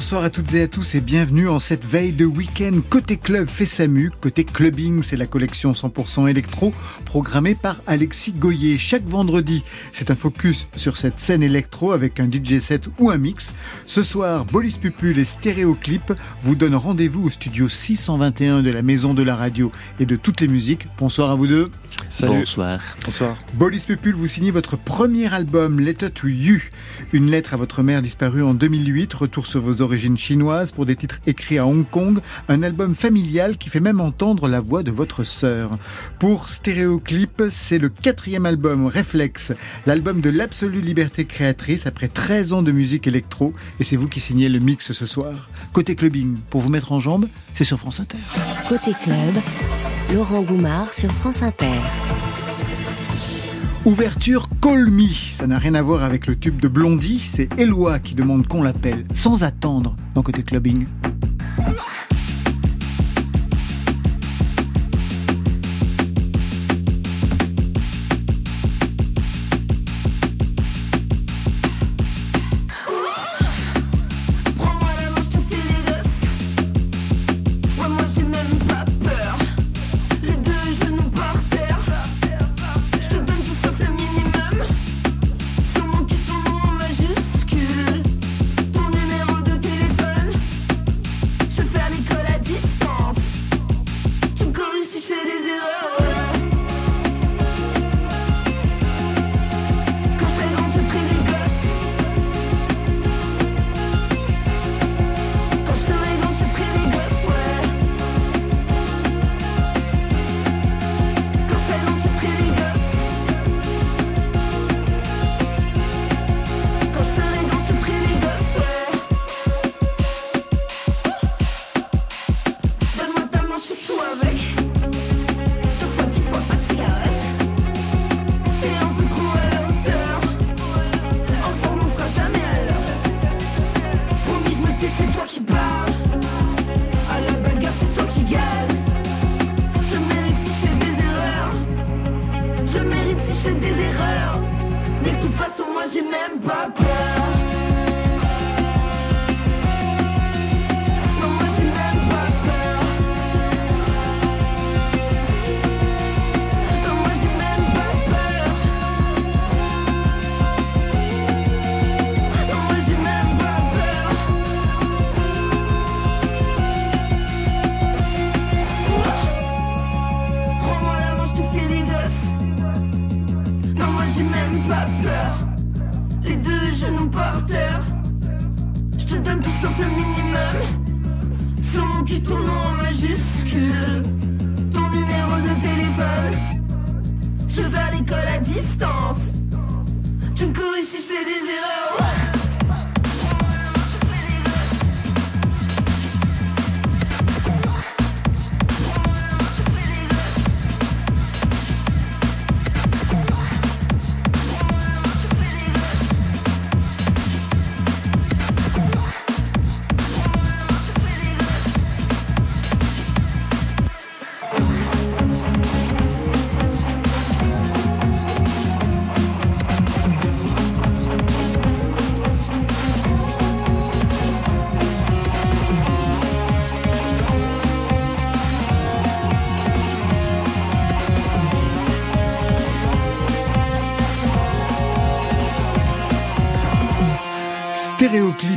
Bonsoir à toutes et à tous et bienvenue en cette veille de week-end. Côté club fait Samu, côté clubbing c'est la collection 100% électro programmée par Alexis Goyer. Chaque vendredi, c'est un focus sur cette scène électro avec un DJ set ou un mix. Ce soir, Bolis Pupul et Stéréoclip vous donnent rendez-vous au studio 621 de la Maison de la Radio et de toutes les musiques. Bonsoir à vous deux. Salut. Bonsoir. Bonsoir. Bolis Pupul, vous signez votre premier album, Letter to You. Une lettre à votre mère disparue en 2008, retour sur vos origines chinoises pour des titres écrits à Hong Kong, un album familial qui fait même entendre la voix de votre sœur. Pour Stéréoclip, c'est le quatrième album, Reflex, l'album de l'absolue liberté créatrice après 13 ans de musique électro, et c'est vous qui signez le mix ce soir. Côté clubbing, pour vous mettre en jambe, c'est sur France Inter. Côté club, Laurent Goumard sur France Inter. Ouverture Call ça n'a rien à voir avec le tube de Blondie, c'est Eloi qui demande qu'on l'appelle, sans attendre, dans Côté Clubbing.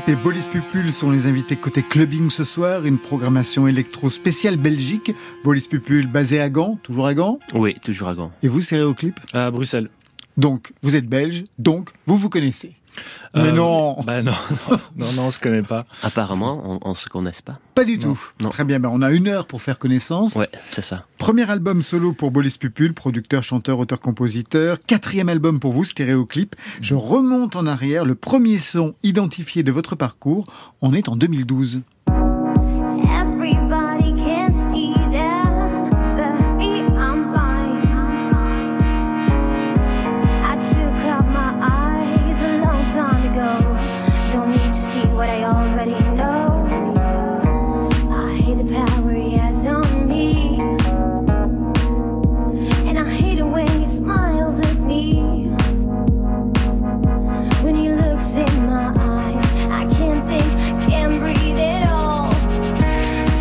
Stéréoclip et Bolis Pupul sont les invités côté clubbing ce soir, une programmation électro spéciale Belgique. Bolis Pupul basé à Gand, toujours à Gand? Oui, toujours à Gand. Et vous, Stéréoclip À Bruxelles. Donc, vous êtes belge, donc vous vous connaissez. Mais Euh, non, Bah non, non, non, non, on se connaît pas. Apparemment, on, on se connaisse pas. pas du non, tout. non. Très bien, ben on a une heure pour faire connaissance. Ouais, c'est ça. Premier album solo pour Bolis Pupul, producteur, chanteur, auteur, compositeur. Quatrième album pour vous, Stéréoclip. Je remonte en arrière. Le premier son identifié de votre parcours, on est en 2012.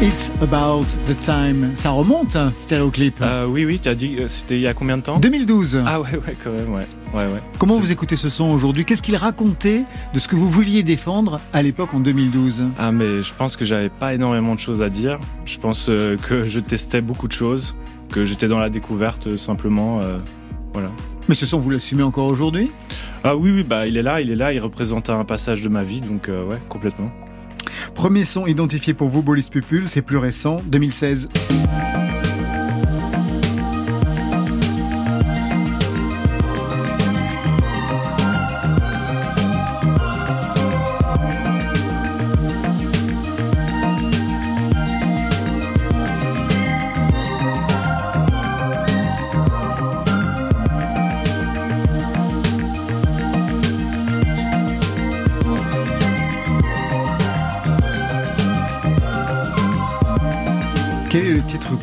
It's About the Time. Ça remonte, hein, stéréoclip. Euh, oui, oui, tu as dit, euh, c'était il y a combien de temps 2012. Ah ouais, ouais, quand même, ouais. ouais, ouais. Comment vous écoutez ce son aujourd'hui? Qu'est-ce qu'il racontait de ce que vous vouliez défendre à l'époque en 2012 Ah mais je pense que j'avais pas énormément de choses à dire. Je pense euh, que je testais beaucoup de choses, que j'étais dans la découverte euh, simplement. euh, voilà. Mais ce son, vous l'assumez encore aujourd'hui? Ah oui, oui, bah il est là, il est là, il représente un passage de ma vie, donc ouais, complètement. Premier son identifié pour vous, Bolis Pupul, c'est plus récent, 2016.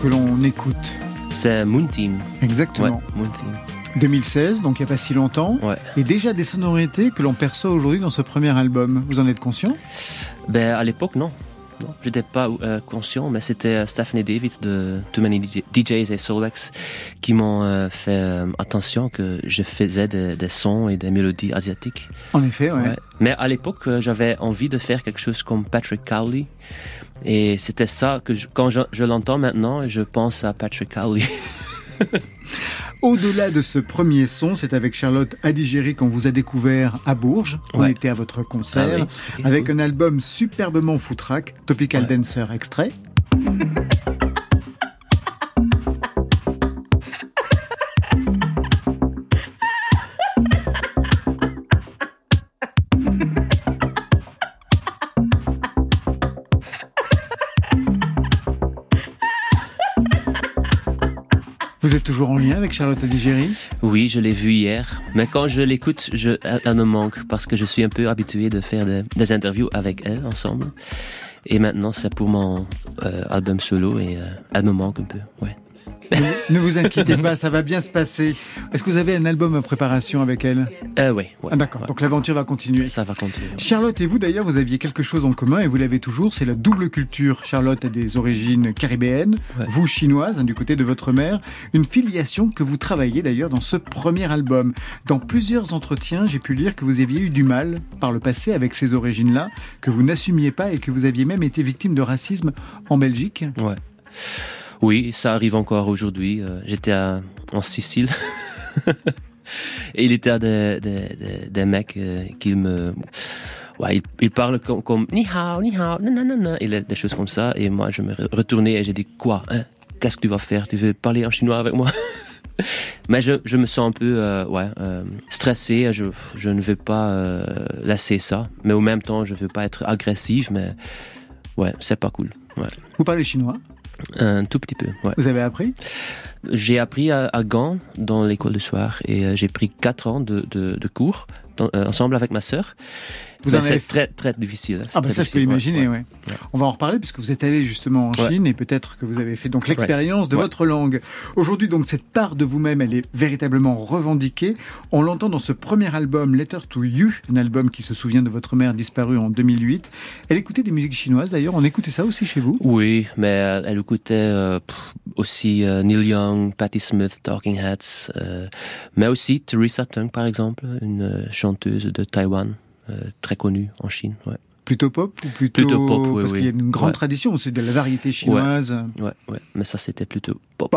Que l'on écoute C'est Moon Team. Ouais, Exactement. Moon Team. 2016, donc il n'y a pas si longtemps. Ouais. Et déjà des sonorités que l'on perçoit aujourd'hui dans ce premier album. Vous en êtes conscient? Ben, à l'époque, non. Non, j'étais pas euh, conscient, mais c'était euh, Stephanie David de Too Many DJ DJs et Soulwax qui m'ont euh, fait euh, attention que je faisais des, des sons et des mélodies asiatiques. En effet, ouais. Ouais. Mais à l'époque, j'avais envie de faire quelque chose comme Patrick Cowley. Et c'était ça que je- quand je, je l'entends maintenant, je pense à Patrick Cowley. Au-delà de ce premier son, c'est avec Charlotte Adigéry qu'on vous a découvert à Bourges. On Ouais. était à votre concert. Ah oui, Avec cool. un album superbement foutraque, Topical Ouais. Dancer extrait. Vous êtes toujours en lien avec Charlotte Adigéry Oui, je l'ai vu hier. Mais quand je l'écoute, je, elle, me manque parce que je suis un peu habitué de faire des, des interviews avec elle ensemble. Et maintenant, c'est pour mon euh, album solo et euh, elle me manque un peu. Ouais. Ne vous inquiétez pas, ça va bien se passer. Est-ce que vous avez un album en préparation avec elle? Euh, ouais. Ah, D'accord, ouais. donc l'aventure va continuer. Ça va continuer. Charlotte et vous d'ailleurs, vous aviez quelque chose en commun et vous l'avez toujours, c'est la double culture. Charlotte a des origines caribéennes, vous chinoise, hein, du côté de votre mère. Une filiation que vous travaillez d'ailleurs dans ce premier album. Dans plusieurs entretiens, j'ai pu lire que vous aviez eu du mal par le passé avec ces origines-là, que vous n'assumiez pas et que vous aviez même été victime de racisme en Belgique. Ouais. Oui, ça arrive encore aujourd'hui. Euh, J'étais en Sicile. Et il était des, des, des, des mecs euh, qui me... Ouais, ils, ils parlent comme, comme ni hao, ni hao, non, et des choses comme ça. Et moi, je me re- retournais et j'ai dit, quoi, hein? Qu'est-ce que tu vas faire? Tu veux parler en chinois avec moi? Mais je, je me sens un peu euh, ouais, euh, stressé. Je, je ne veux pas euh, laisser ça. Mais au même temps, je veux pas être agressif. Mais ouais, c'est pas cool. Ouais. Vous parlez chinois, Un tout petit peu, ouais. vous avez appris? J'ai appris à, à Gand, dans l'école de soir, et euh, j'ai pris quatre ans de, de, de cours dans- euh, ensemble avec ma sœur. Vous c'est très, très difficile. c'est Ah très ça je peux imaginer, ouais. ouais. On va en reparler puisque vous êtes allé justement en. Chine et peut-être que vous avez fait donc l'expérience de votre langue. Aujourd'hui donc cette part de vous-même elle est véritablement revendiquée. On l'entend dans ce premier album Letter to You, un album qui se souvient de votre mère disparue en 2008. Elle écoutait des musiques chinoises d'ailleurs, on écoutait ça aussi chez vous? Oui, mais elle écoutait euh, aussi euh, Neil Young, Patti Smith, Talking Heads, euh, mais aussi Teresa Tung, par exemple, une chanteuse de Taïwan, très connue en Chine. Ouais. Plutôt pop ou plutôt, Plutôt pop, oui, parce oui. qu'il y a une grande Ouais. tradition, c'est de la variété chinoise. Ouais, ouais, mais ça c'était plutôt pop.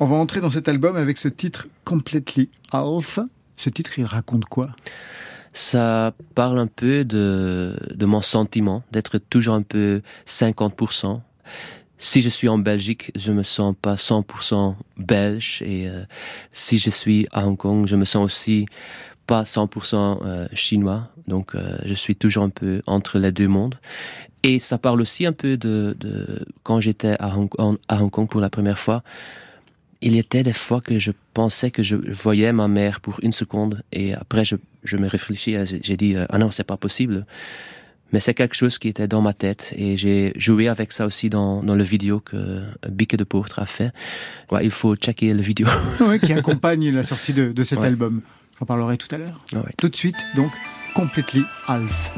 On va entrer dans cet album avec ce titre Completely Half. Ce titre, il raconte quoi? Ça parle un peu de, de mon sentiment, d'être toujours un peu 50%. Si je suis en Belgique, je me sens pas 100% belge et euh, si je suis à Hong Kong, je me sens aussi pas 100% euh, chinois. Donc euh, je suis toujours un peu entre les deux mondes. Et ça parle aussi un peu de, de quand j'étais à Hong, en- à Hong Kong pour la première fois. Il y était des fois que je pensais que je voyais ma mère pour une seconde et après je, je me réfléchis, j'ai dit euh, ah non c'est pas possible. Mais c'est quelque chose qui était dans ma tête et j'ai joué avec ça aussi dans, dans le vidéo que Bique de Pourtre a fait. Ouais, il faut checker le vidéo. Ouais, qui accompagne la sortie de, de cet Ouais. album. J'en parlerai tout à l'heure. Ouais. Tout de suite, donc, Completely Half.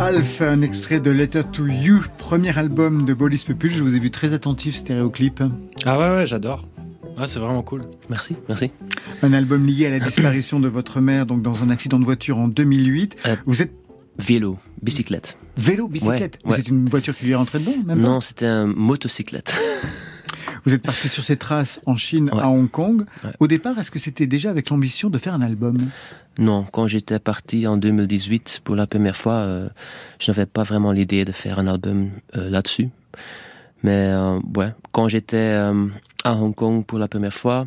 Half, un extrait de Letter to You, premier album de Bolis Popul. Je vous ai vu très attentif, stéréoclip. Ah ouais, ouais, j'adore. Ah, c'est vraiment cool. Merci, merci. Un album lié à la disparition de votre mère, donc dans un accident de voiture en 2008. Euh, Vous êtes Vélo, bicyclette. vélo, bicyclette. Ouais, ouais. C'est une voiture qui lui est rentrée dedans, même Non, c'était un motocyclette. Vous êtes parti sur ces traces en Chine, Ouais. à Hong Kong. Ouais. Au départ, est-ce que c'était déjà avec l'ambition de faire un album? Non, quand j'étais parti en 2018 pour la première fois, euh, je n'avais pas vraiment l'idée de faire un album euh, là-dessus. Mais euh, ouais, quand j'étais euh, à Hong Kong pour la première fois,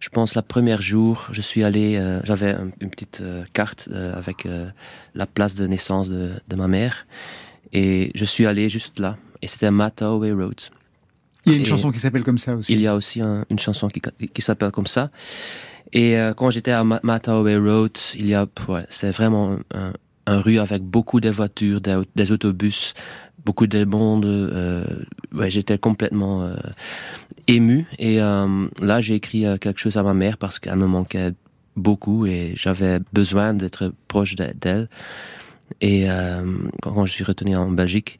je pense la première jour, je suis allé, euh, j'avais un- une petite euh, carte euh, avec la place de naissance de, de ma mère, et je suis allé juste là, et c'était Mataway Road. Il y a une Et chanson qui s'appelle comme ça aussi. Il y a aussi un- une chanson qui, qui s'appelle comme ça. Et euh, quand j'étais à Ma- Mataway Road, il y a, ouais, c'est vraiment un, un rue avec beaucoup de voitures, des, au- des autobus, beaucoup de monde. euh, ouais, j'étais complètement euh, ému. Et euh, là, j'ai écrit quelque chose à ma mère parce qu'elle me manquait beaucoup et j'avais besoin d'être proche d'e- d'elle. Et quand, quand je suis retourné en Belgique,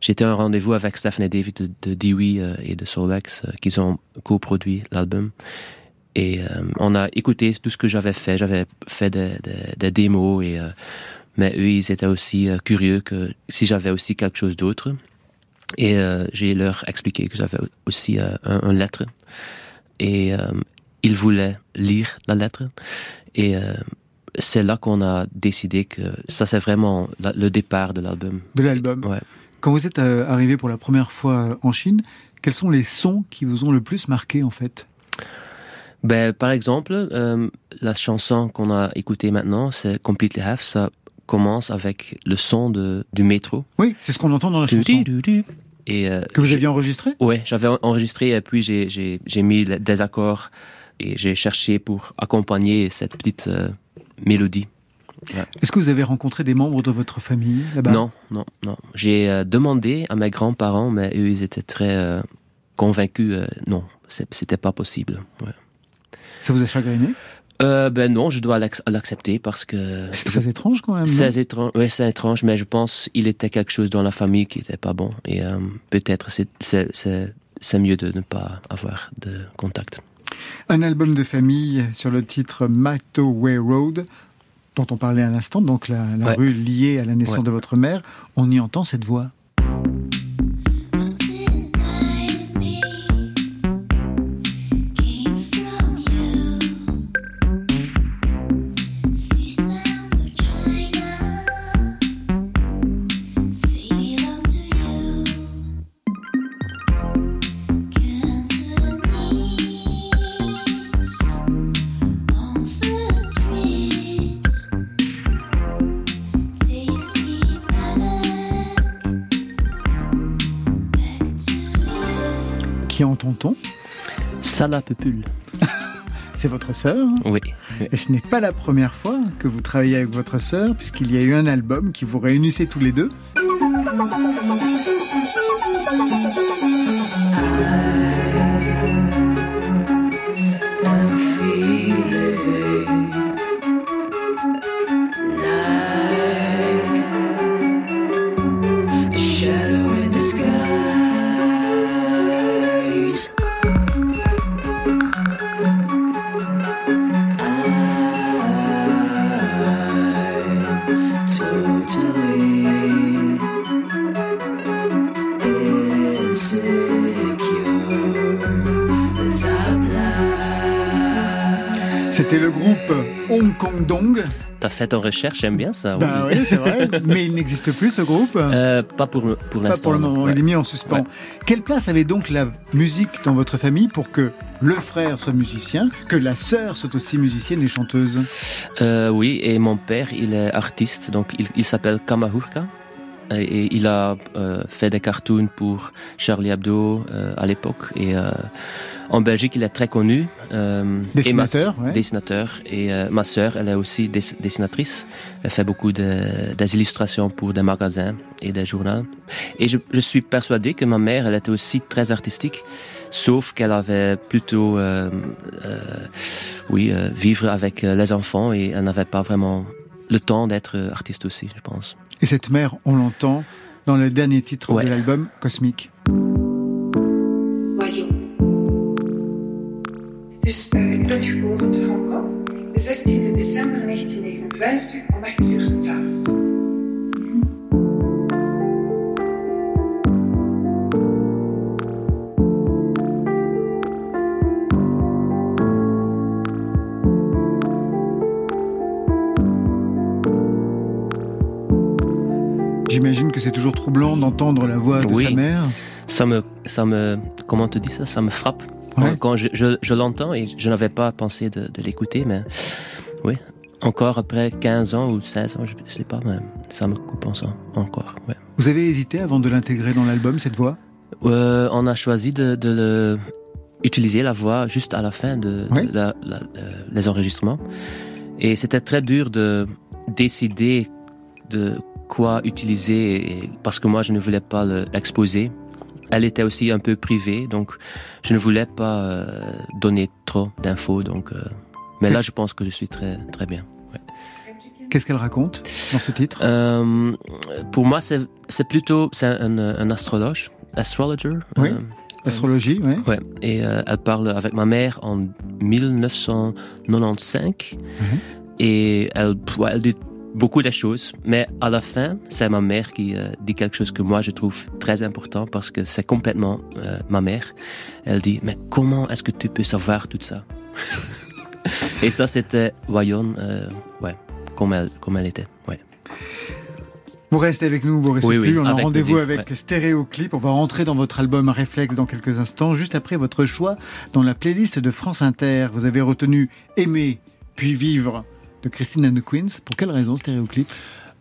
j'étais à un rendez-vous avec Stephen et David de, de Dewey euh, et de Solvex euh, qui ont coproduit l'album. Et euh, on a écouté tout ce que j'avais fait. J'avais fait des, des, des démos et euh, Mais eux, ils étaient aussi curieux que si j'avais aussi quelque chose d'autre. Et j'ai leur expliqué que j'avais aussi euh, un, lettre. Et ils voulaient lire la lettre. Et c'est là qu'on a décidé que ça, c'est vraiment le départ de l'album. De l'album. Ouais. Quand vous êtes euh, arrivé pour la première fois euh, en Chine, quels sont les sons qui vous ont le plus marqué en fait? Ben, par exemple, euh, la chanson qu'on a écoutée maintenant, c'est Completely Half. Ça commence avec le son de, du métro. Oui, c'est ce qu'on entend dans la chanson. Et, euh, Que vous aviez enregistré? Ouais, j'avais en- enregistré et puis j'ai, mis des accords et j'ai cherché pour accompagner cette petite euh, mélodie. Est-ce que vous avez rencontré des membres de votre famille là-bas? Non, non, non. J'ai euh, demandé à mes grands-parents, mais eux, ils étaient très euh, convaincus. euh, non, c'était pas possible. Ouais. Ça vous a chagriné? Euh, ben non, je dois l'acc- l'accepter parce que C'est très étrange quand même. c'est étrange. Ouais, c'est étrange, mais je pense il était quelque chose dans la famille qui était pas bon et euh, peut-être c'est mieux de ne pas avoir de contact. Un album de famille sur le titre Matoway Road, dont on parlait à l'instant, donc la, la Ouais. rue liée à la naissance Ouais. de votre mère. On y entend cette voix. Entend-on Salah Pupul. C'est votre sœur. hein Oui. Et ce n'est pas la première fois que vous travaillez avec votre sœur, puisqu'il y a eu un album qui vous réunissait tous les deux. Kong Dong. T'as fait ton recherche, j'aime bien ça. Ben oui, c'est vrai. Mais il n'existe plus ce groupe. Euh, pas pour, pour Pas l'instant. pour le moment, Ouais. il est mis en suspens. Ouais. Quelle place avait donc la musique dans votre famille pour que le frère soit musicien, que la sœur soit aussi musicienne et chanteuse? Euh, oui, et mon père, il est artiste, donc il, il s'appelle Kamahurka. Et, il a euh, fait des cartoons pour Charlie Hebdo euh, à l'époque. Et euh, en Belgique, il est très connu. Euh, Dessinateur, et ma, ouais. dessinateur. Et euh, ma sœur, elle est aussi des- dessinatrice. Elle fait beaucoup de, des illustrations pour des magasins et des journaux. Et je, je suis persuadé que ma mère, elle était aussi très artistique. Sauf qu'elle avait plutôt, euh, euh, oui, euh, vivre avec les enfants et elle n'avait pas vraiment le temps d'être artiste aussi, je pense. Et cette mère, on l'entend dans le dernier titre Ouais. de l'album, Cosmique. Wajo. Dus ik geboren te Hongkong, de 16 december 1959 om 8 uur d'entendre la voix de Oui. sa mère. Ça me, ça me, comment te dis ça? Ça me frappe quand, Ouais. quand je, je, je l'entends et je n'avais pas pensé de, de l'écouter, mais oui. Encore après 15 ans ou 16 ans, je sais pas, mais ça me coupe en sang, encore. Ouais. Vous avez hésité avant de l'intégrer dans l'album, cette voix? Euh, on a choisi de, de le- utiliser la voix juste à la fin de, de Oui. la- la- euh, les enregistrements. Et c'était très dur de décider de quoi utiliser parce que moi je ne voulais pas le- l'exposer. Elle était aussi un peu privée, donc je ne voulais pas euh, donner trop d'infos. Donc, euh, mais là je pense que je suis très très bien. Qu'est-ce qu'elle raconte dans ce titre? Euh, pour moi c'est c'est plutôt c'est un, un astrologe, astrologer. Oui. euh, L'astrologie, oui. Ouais, et euh, elle parle avec ma mère en 1995. Mhm. Et elle, elle dit beaucoup de choses, mais à la fin, c'est ma mère qui euh, dit quelque chose que moi je trouve très important parce que c'est complètement euh, ma mère. Elle dit mais comment est-ce que tu peux savoir tout ça? Et ça c'était Wayon, euh, ouais, comme elle, comme elle était, ouais. Vous restez avec nous, vous restez Oui, oui, plus. On a rendez-vous avec Stéréoclip. On va rentrer dans votre album Réflexe dans quelques instants, juste après votre choix dans la playlist de France Inter. Vous avez retenu Aimer puis Vivre de Christine and the Queens. Pour quelle raison Stéréoclip?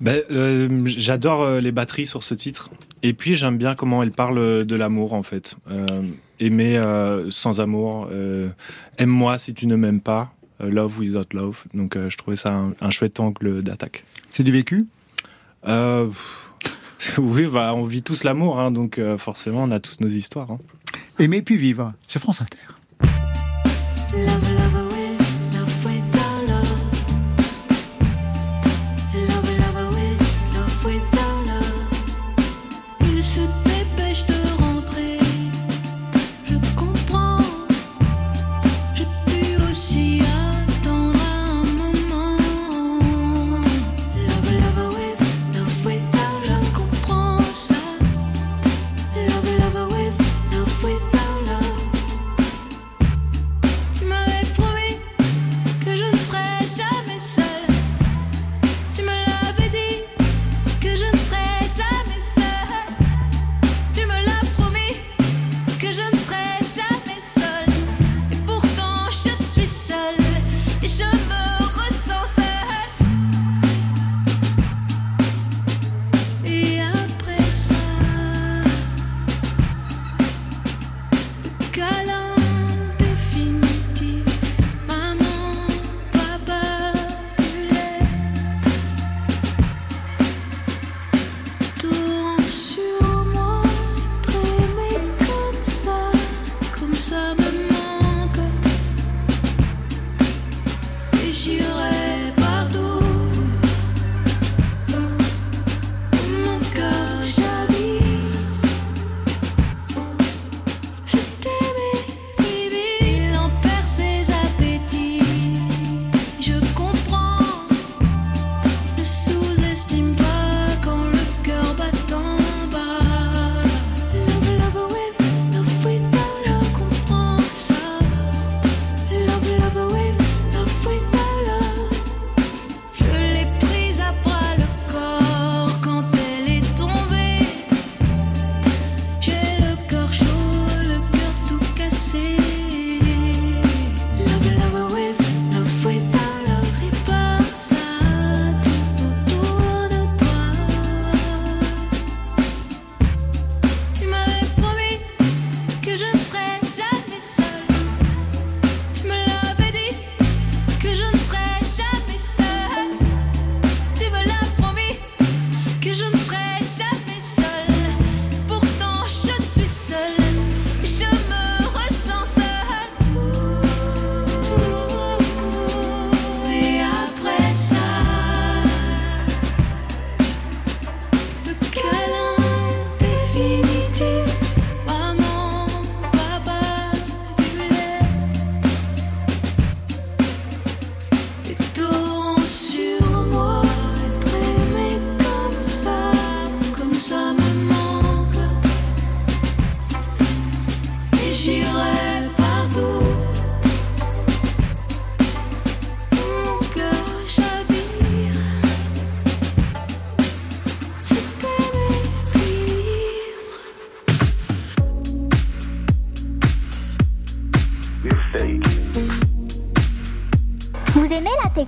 Ben, euh, J'adore euh, les batteries sur ce titre. Et puis j'aime bien comment elle parle de l'amour en fait. Euh, aimer euh, sans amour. euh, Aime-moi si tu ne m'aimes pas. euh, love without love. Donc euh, je trouvais ça un, un chouette angle d'attaque. C'est du vécu? Euh, oui, bah, on vit tous l'amour, hein, donc euh, forcément on a tous nos histoires. hein. Aimer puis Vivre sur France Inter. Love,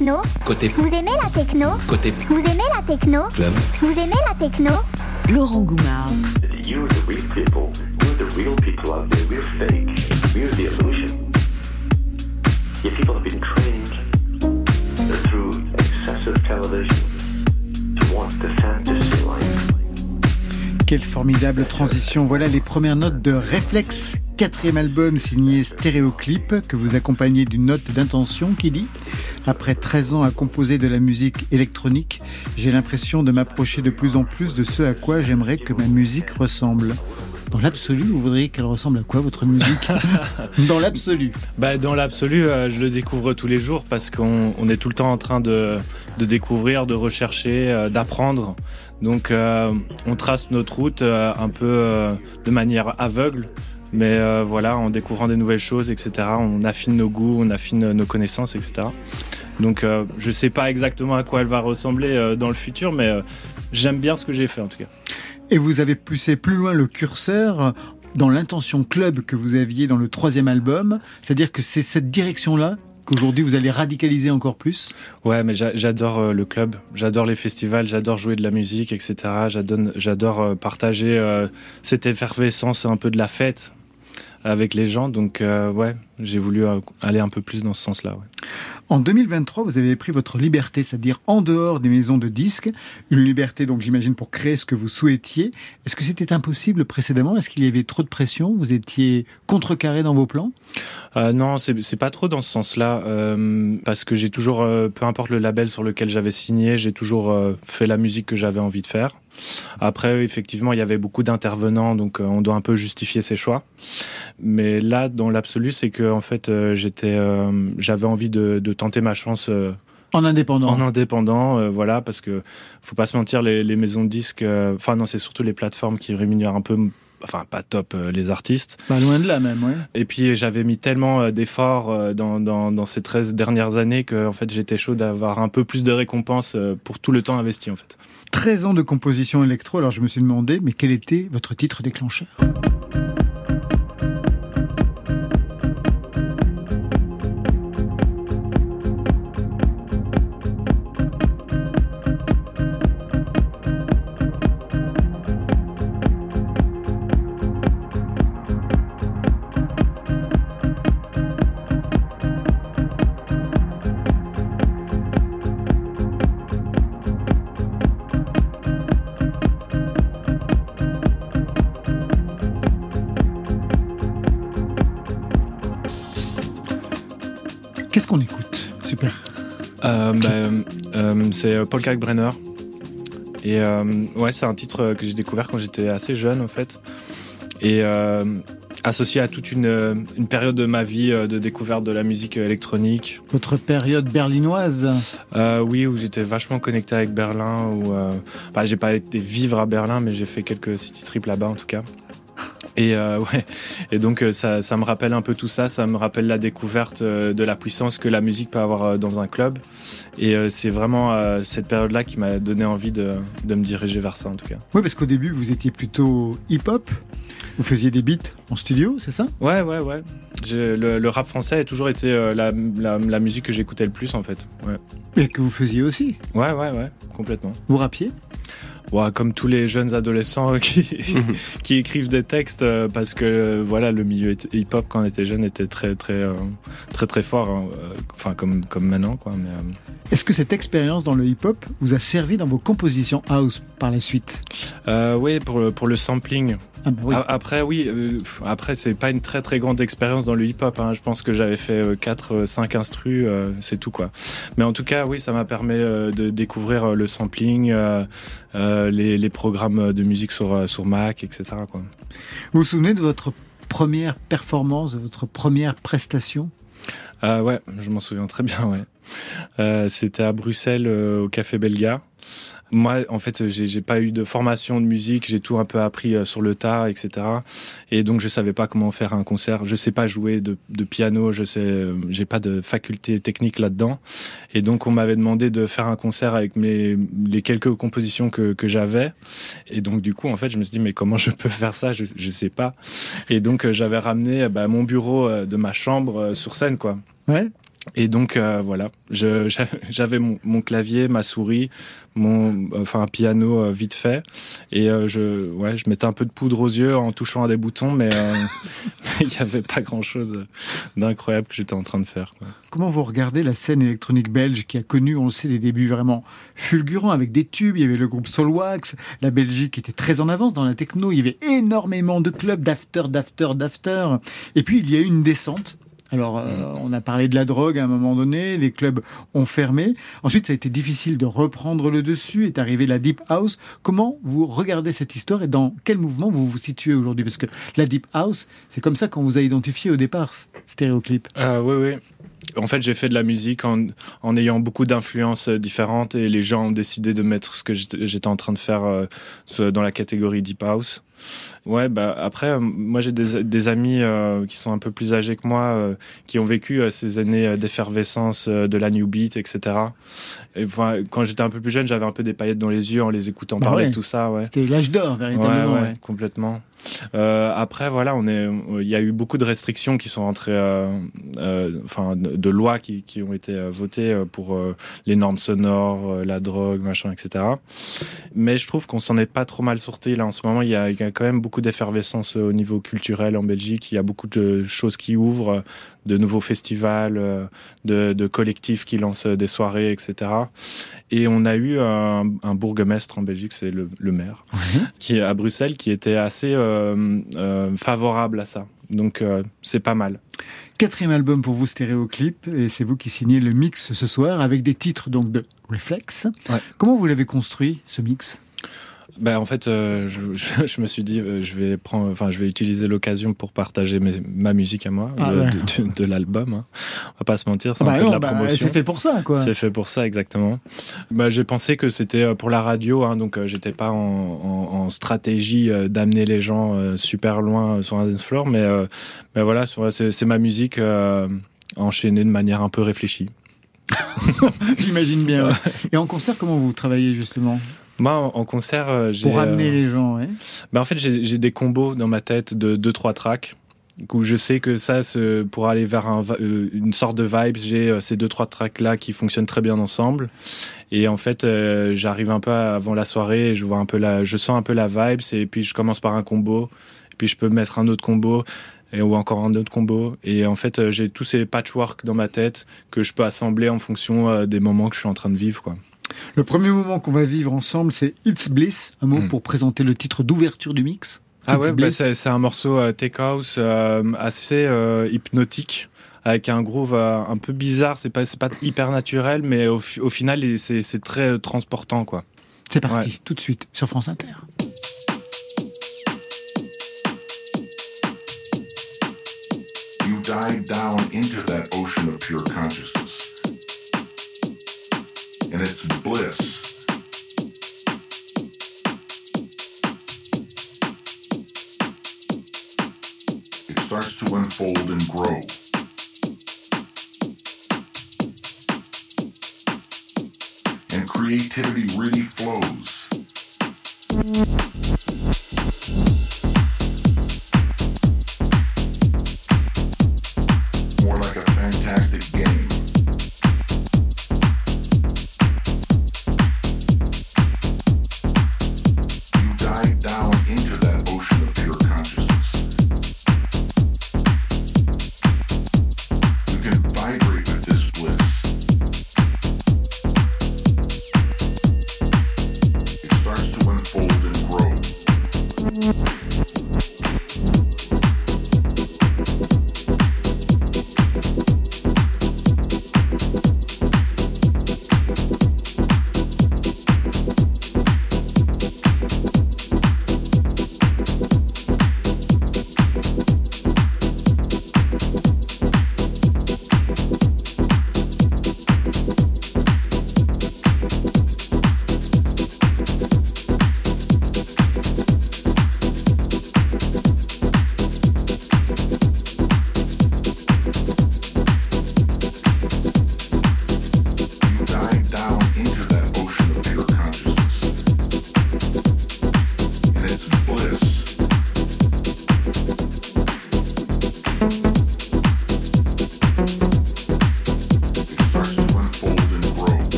techno Côté Vous aimez la techno côté Vous aimez la techno club. Vous aimez la techno Laurent Goumard. You're the real people. We're the real people out there. We're fake. We're the illusion. Yet people have been trained through excessive television to want the fantasy life. Quelle formidable transition. Voilà les premières notes de Réflexe, quatrième album signé Stéréoclip, que vous accompagnez d'une note d'intention qui dit Après 13 ans à composer de la musique électronique, j'ai l'impression de m'approcher de plus en plus de ce à quoi j'aimerais que ma musique ressemble. Dans l'absolu, vous voudriez qu'elle ressemble à quoi votre musique Dans l'absolu. Bah, dans l'absolu, euh, je le découvre tous les jours parce qu'on on est tout le temps en train de, de découvrir, de rechercher, euh, d'apprendre. Donc euh, on trace notre route un peu de manière aveugle. Mais euh, voilà, en découvrant des nouvelles choses, etc., on affine nos goûts, on affine nos connaissances, etc. Donc euh, je sais pas exactement à quoi elle va ressembler euh, dans le futur, mais euh, j'aime bien ce que j'ai fait en tout cas. Et vous avez poussé plus loin le curseur dans l'intention club que vous aviez dans le troisième album. C'est-à-dire que c'est cette direction-là qu'aujourd'hui vous allez radicaliser encore plus? Ouais, mais j'a- j'adore euh, le club, j'adore les festivals, j'adore jouer de la musique, etc. J'adore, euh, partager euh, cette effervescence un peu de la fête avec les gens. Donc euh, ouais, j'ai voulu euh, aller un peu plus dans ce sens-là. ouais. En 2023, vous avez pris votre liberté, c'est-à-dire en dehors des maisons de disques, une liberté donc j'imagine pour créer ce que vous souhaitiez. Est-ce que c'était impossible précédemment? Est-ce qu'il y avait trop de pression? Vous étiez contrecarré dans vos plans? Euh, non, c'est pas trop dans ce sens-là, euh, parce que j'ai toujours, euh, peu importe le label sur lequel j'avais signé, j'ai toujours fait la musique que j'avais envie de faire. Après, effectivement, il y avait beaucoup d'intervenants, donc euh, on doit un peu justifier ses choix. Mais là, dans l'absolu, c'est que en fait, euh, j'étais, euh, j'avais envie de, de tenter ma chance. En indépendant en indépendant, euh, voilà, parce que faut pas se mentir, les, les maisons de disques, euh, enfin non, c'est surtout les plateformes qui rémunèrent un peu, enfin pas top euh, les artistes. Pas loin de là même, ouais. Et puis j'avais mis tellement euh, d'efforts euh, dans, dans, dans ces 13 dernières années que en fait j'étais chaud d'avoir un peu plus de récompenses euh, pour tout le temps investi en fait. 13 ans de composition électro, alors je me suis demandé, mais quel était votre titre déclencheur? Bah, euh, c'est euh, Paul Kalkbrenner. Et euh, ouais, c'est un titre euh, que j'ai découvert quand j'étais assez jeune en fait. Et euh, associé à toute une, euh, une période de ma vie euh, de découverte de la musique électronique. Votre période berlinoise? Euh, oui, où j'étais vachement connecté avec Berlin. Où, euh, bah, j'ai pas été vivre à Berlin, mais j'ai fait quelques city trips là-bas en tout cas. Et euh, ouais, et donc euh, ça, ça me rappelle un peu tout ça. Ça me rappelle la découverte euh, de la puissance que la musique peut avoir dans un club. Et c'est vraiment cette période-là qui m'a donné envie de, de me diriger vers ça en tout cas. Oui, parce qu'au début, vous étiez plutôt hip-hop. Vous faisiez des beats en studio, c'est ça? Ouais, ouais, ouais. Le, le rap français a toujours été la, la, la musique que j'écoutais le plus en fait. Ouais, Et que vous faisiez aussi? ouais, ouais, ouais complètement. Vous rappiez Ouais, comme tous les jeunes adolescents qui, qui écrivent des textes euh, parce que euh, voilà le milieu hip-hop quand on était jeune était très très euh, très très fort hein, enfin comme comme maintenant quoi mais euh, Est-ce que cette expérience dans le hip-hop vous a servi dans vos compositions house par la suite? Euh, oui pour pour le sampling Ah bah oui. A- après oui euh, après c'est pas une très très grande expérience dans le hip-hop hein. je pense que j'avais fait 4 5 instrus euh, c'est tout quoi mais en tout cas oui ça m'a permis euh, de découvrir euh, le sampling euh, euh, les, les programmes de musique sur euh, sur Mac etc quoi Vous vous souvenez de votre première performance, de votre première prestation? Euh, ouais, je m'en souviens très bien, ouais. Euh, C'était à Bruxelles, euh, au Café Belga. Moi, en fait, j'ai pas eu de formation de musique, j'ai tout un peu appris euh, sur le tas, etc. Et donc, je savais pas comment faire un concert. Je sais pas jouer de, de piano, je sais, euh, j'ai pas de faculté technique là-dedans. Et donc, on m'avait demandé de faire un concert avec mes les quelques compositions que, que j'avais. Et donc, du coup, en fait, je me suis dit, mais comment je peux faire ça? Je, je sais pas. Et donc, euh, j'avais ramené bah, mon bureau de ma chambre sur scène, quoi. Ouais. Et donc euh, voilà, j'avais mon, clavier, ma souris, mon enfin un piano euh, vite fait, et euh, je mettais un peu de poudre aux yeux en touchant à des boutons, mais il n'y avait pas grand chose d'incroyable que j'étais en train de faire. Comment vous regardez la scène électronique belge qui a connu, on le sait, des débuts vraiment fulgurants avec des tubes Il y avait le groupe Solwax, la Belgique était très en avance dans la techno, il y avait énormément de clubs d'after, d'after, d'after. Et puis il y a eu une descente. Alors, euh, on a parlé de la drogue à un moment donné, les clubs ont fermé. Ensuite, ça a été difficile de reprendre le dessus, est arrivé la Deep House. Comment vous regardez cette histoire et dans quel mouvement vous vous situez aujourd'hui? Parce que la Deep House, c'est comme ça qu'on vous a identifié au départ, stéréoclip. Ah oui oui. en fait, j'ai fait de la musique en, en ayant beaucoup d'influences euh, différentes et les gens ont décidé de mettre ce que j'étais en train de faire euh, dans la catégorie Deep House. Ouais, bah après, euh, moi j'ai des, des amis euh, qui sont un peu plus âgés que moi, euh, qui ont vécu euh, ces années d'effervescence de la New Beat, etc. Et, enfin, quand j'étais un peu plus jeune, j'avais un peu des paillettes dans les yeux en les écoutant Bah parler ouais. de tout ça. Ouais. C'était l'âge d'or, véritablement. Ouais, ouais, ouais. complètement. Après, voilà, on est, il y a eu beaucoup de restrictions qui sont rentrées, enfin, de, lois qui, qui ont été votées pour les normes sonores, la drogue, machin, etc. Mais je trouve qu'on s'en est pas trop mal sorti. Là, en ce moment, il y a, il y a quand même beaucoup d'effervescence euh, au niveau culturel en Belgique. Il y a beaucoup de choses qui ouvrent, de nouveaux festivals, euh, de, de collectifs qui lancent euh, des soirées, etc. Et on a eu un, un bourgmestre en Belgique, c'est le, le maire, qui est à Bruxelles, qui était assez euh, euh, favorable à ça. Donc euh, c'est pas mal. Quatrième album pour vous, Stéréoclip, et c'est vous qui signez le mix ce soir avec des titres donc de Reflex. Ouais. Comment vous l'avez construit, ce mix? Ben, en fait, euh, je, je- je me suis dit, euh, je vais prendre, enfin, je vais utiliser l'occasion pour partager mes- ma musique à moi Ah de, ouais. de- de- de l'album. hein. On va pas se mentir, c'est Bah un peu non, de la bah, promotion. C'est fait pour ça, quoi. C'est fait pour ça, exactement. Bah, j'ai pensé que c'était euh, pour la radio, hein, donc euh, j'étais pas en, en- en stratégie euh, d'amener les gens euh, super loin euh, sur un dance floor, mais, euh, mais voilà, sur- c'est ma musique euh, enchaînée de manière un peu réfléchie. J'imagine bien. ouais. Et en concert, comment vous travaillez justement? Moi, en, concert, euh, j'ai. Pour amener euh, les gens, ouais. bah, en fait, j'ai des combos dans ma tête de 2-3 tracks. Où je sais que ça, pour aller vers un euh, une sorte de vibe, j'ai ces deux trois tracks là qui fonctionnent très bien ensemble. Et en fait, euh, j'arrive un peu avant la soirée, et je vois un peu la, je sens un peu la vibe, et puis je commence par un combo, et puis je peux mettre un autre combo et, ou encore un autre combo. Et en fait, j'ai tous ces patchwork dans ma tête que je peux assembler en fonction des moments que je suis en train de vivre, quoi. Le premier moment qu'on va vivre ensemble, c'est It's Bliss, un mot Mm. pour présenter le titre d'ouverture du mix. Ah It's ouais, bah c'est un morceau euh, tech house euh, assez euh, hypnotique avec un groove euh, un peu bizarre. C'est pas c'est pas hyper naturel, mais au, fi- au final c'est c'est très euh, transportant quoi. C'est parti, Ouais. tout de suite, sur France Inter. You dive down into that ocean of pure consciousness. And it's bliss. It starts to unfold and grow. And creativity really flows.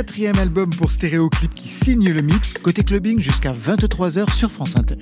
quatrième album pour Stéréoclip qui signe le mix, côté clubbing jusqu'à 23h sur France Inter.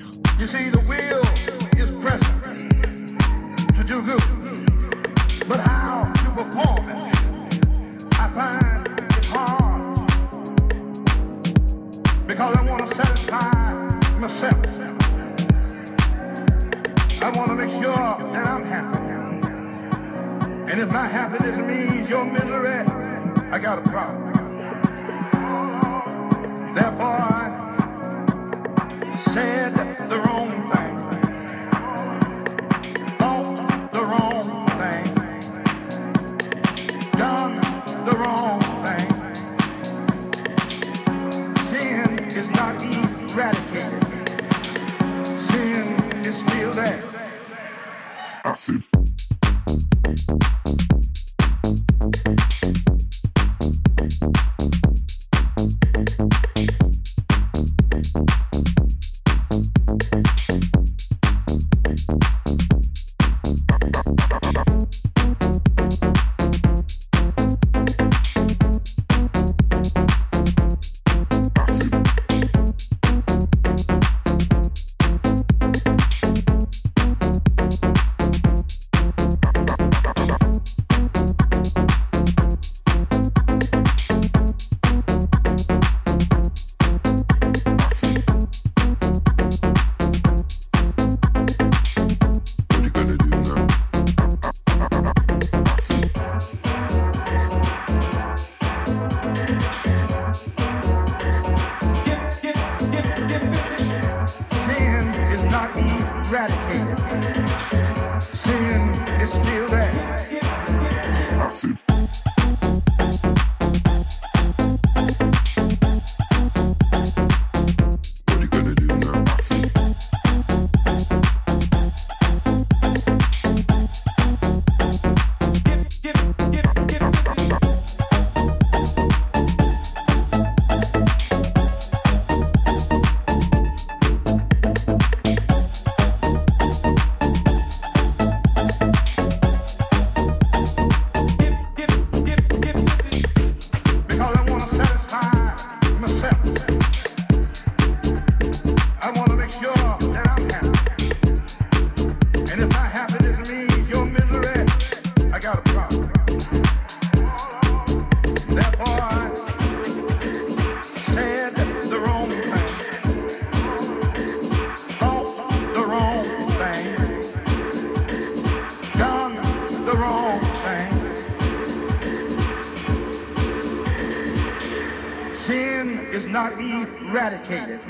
Eradicated.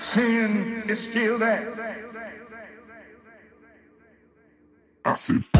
Sin is still there. I see.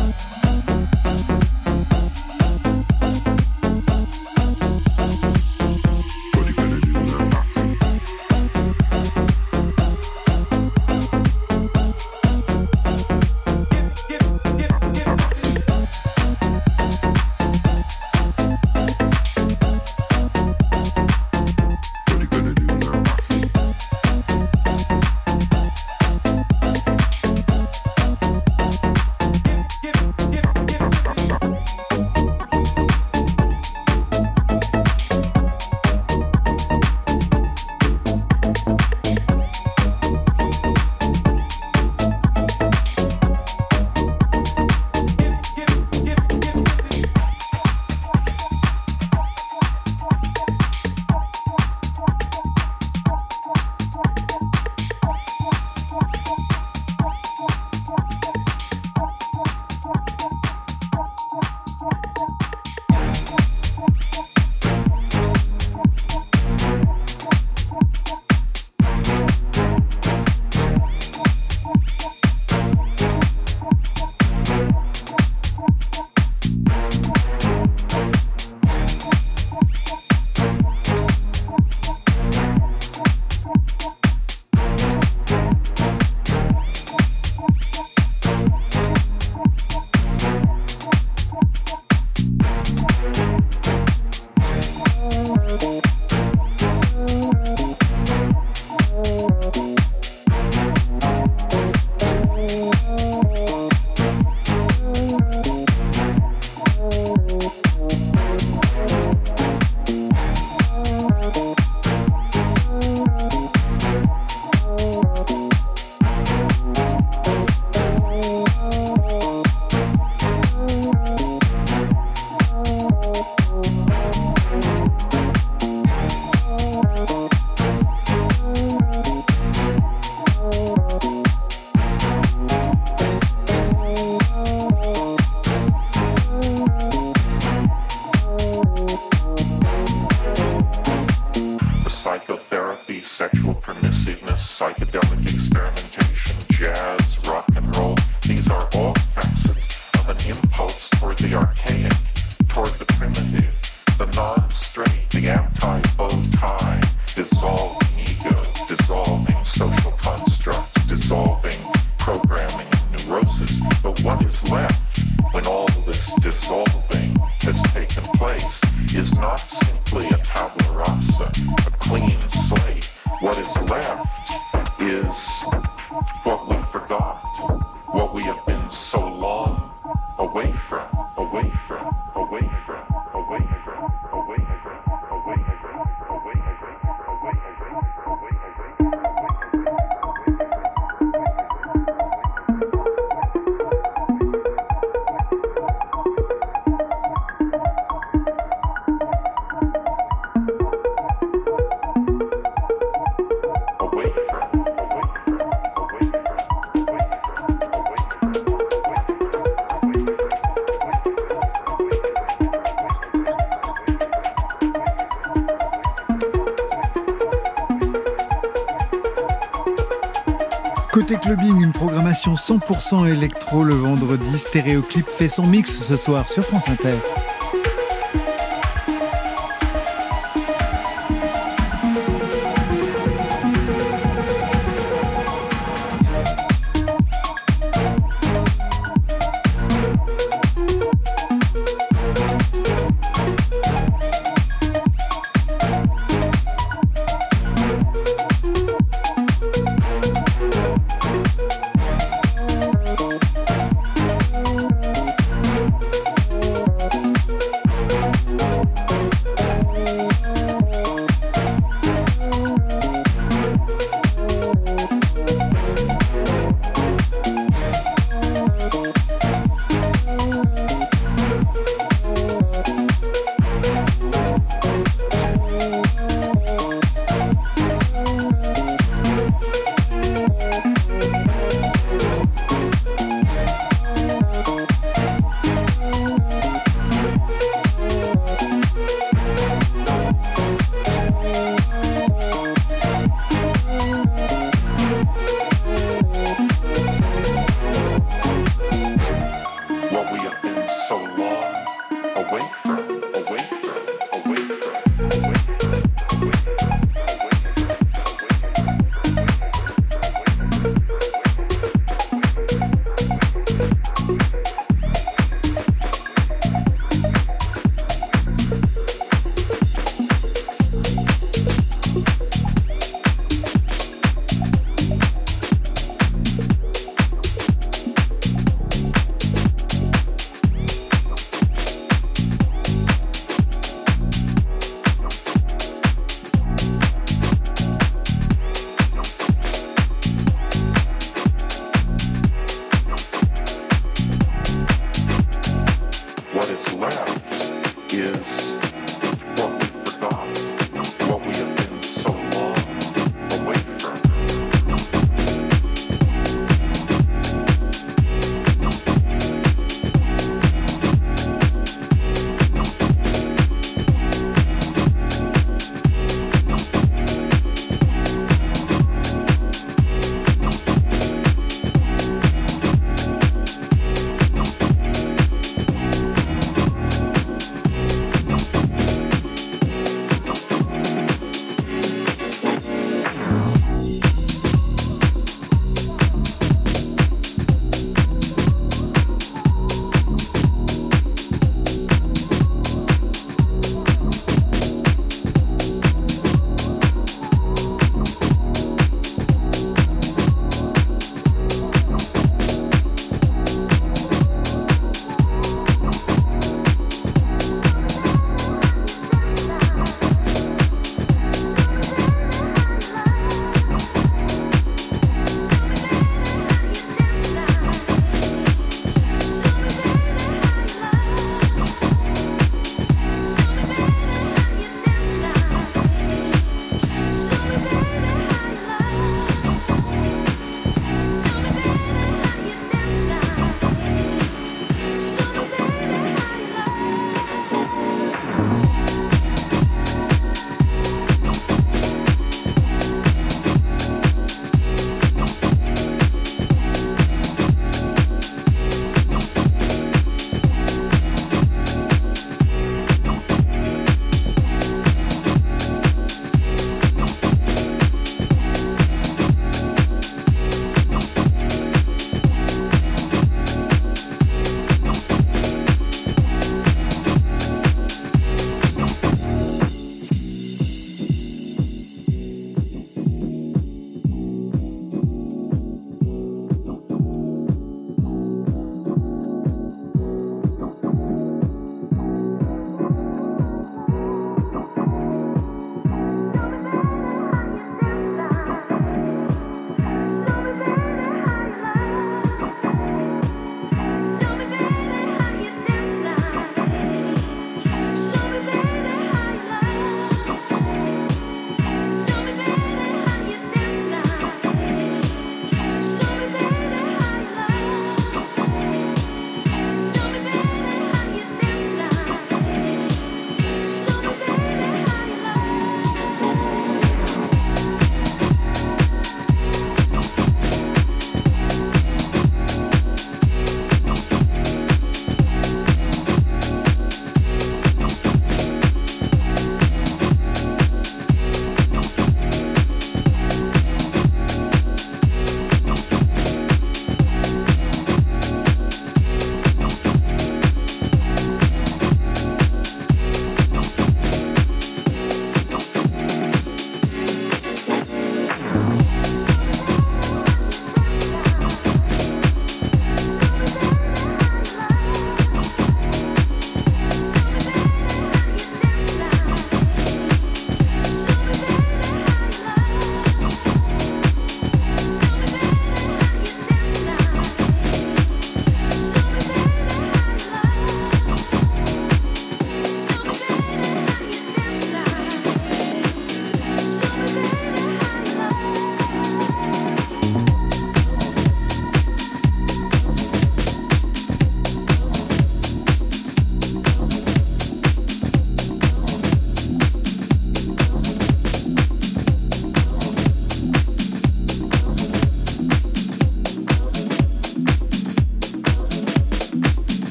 Une programmation 100% électro le vendredi. Stéréoclip fait son mix ce soir sur France Inter.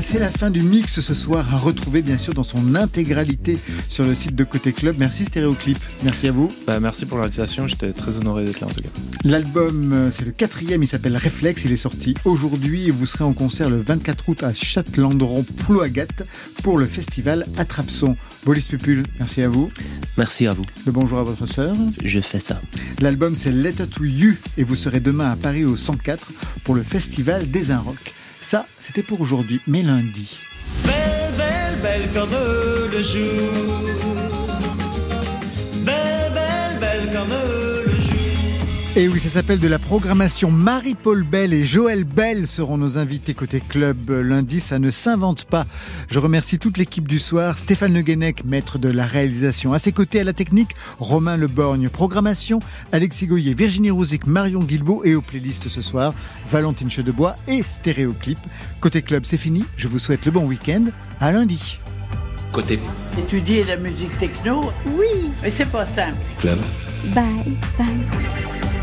Voilà, c'est la fin du mix ce soir à retrouver bien sûr dans son intégralité sur le site de Côté Club. Merci Stéréoclip, merci à vous. Bah, merci pour l'invitation, j'étais très honoré d'être là en tout cas. L'album, euh, c'est le quatrième, il s'appelle Réflexe, il est sorti aujourd'hui et vous serez en concert le 24 août à Châtellendron, Plouagat pour le festival Attrape-Son. Bolis Pupul, merci à vous. Merci à vous. Le bonjour à votre sœur. Je fais ça. L'album c'est Letter to You et vous serez demain à Paris au 104 pour le festival des Rock. Ça, c'était pour aujourd'hui, mais lundi. Et oui, ça s'appelle de la programmation. Marie-Paul Bell et Joël Bell seront nos invités côté club euh, lundi. Ça ne s'invente pas. Je remercie toute l'équipe du soir. Stéphane Le Guenec, maître de la réalisation. À ses côtés, à la technique, Romain Le Borgne. Programmation, Alexis Goyer, Virginie Rouzic, Marion Guilbault. Et aux playlists ce soir, Valentine Chedebois et Stéréoclip. Côté club, c'est fini. Je vous souhaite le bon week-end. À lundi. Côté Étudier la musique techno, oui, mais c'est pas simple. club. Bye bye.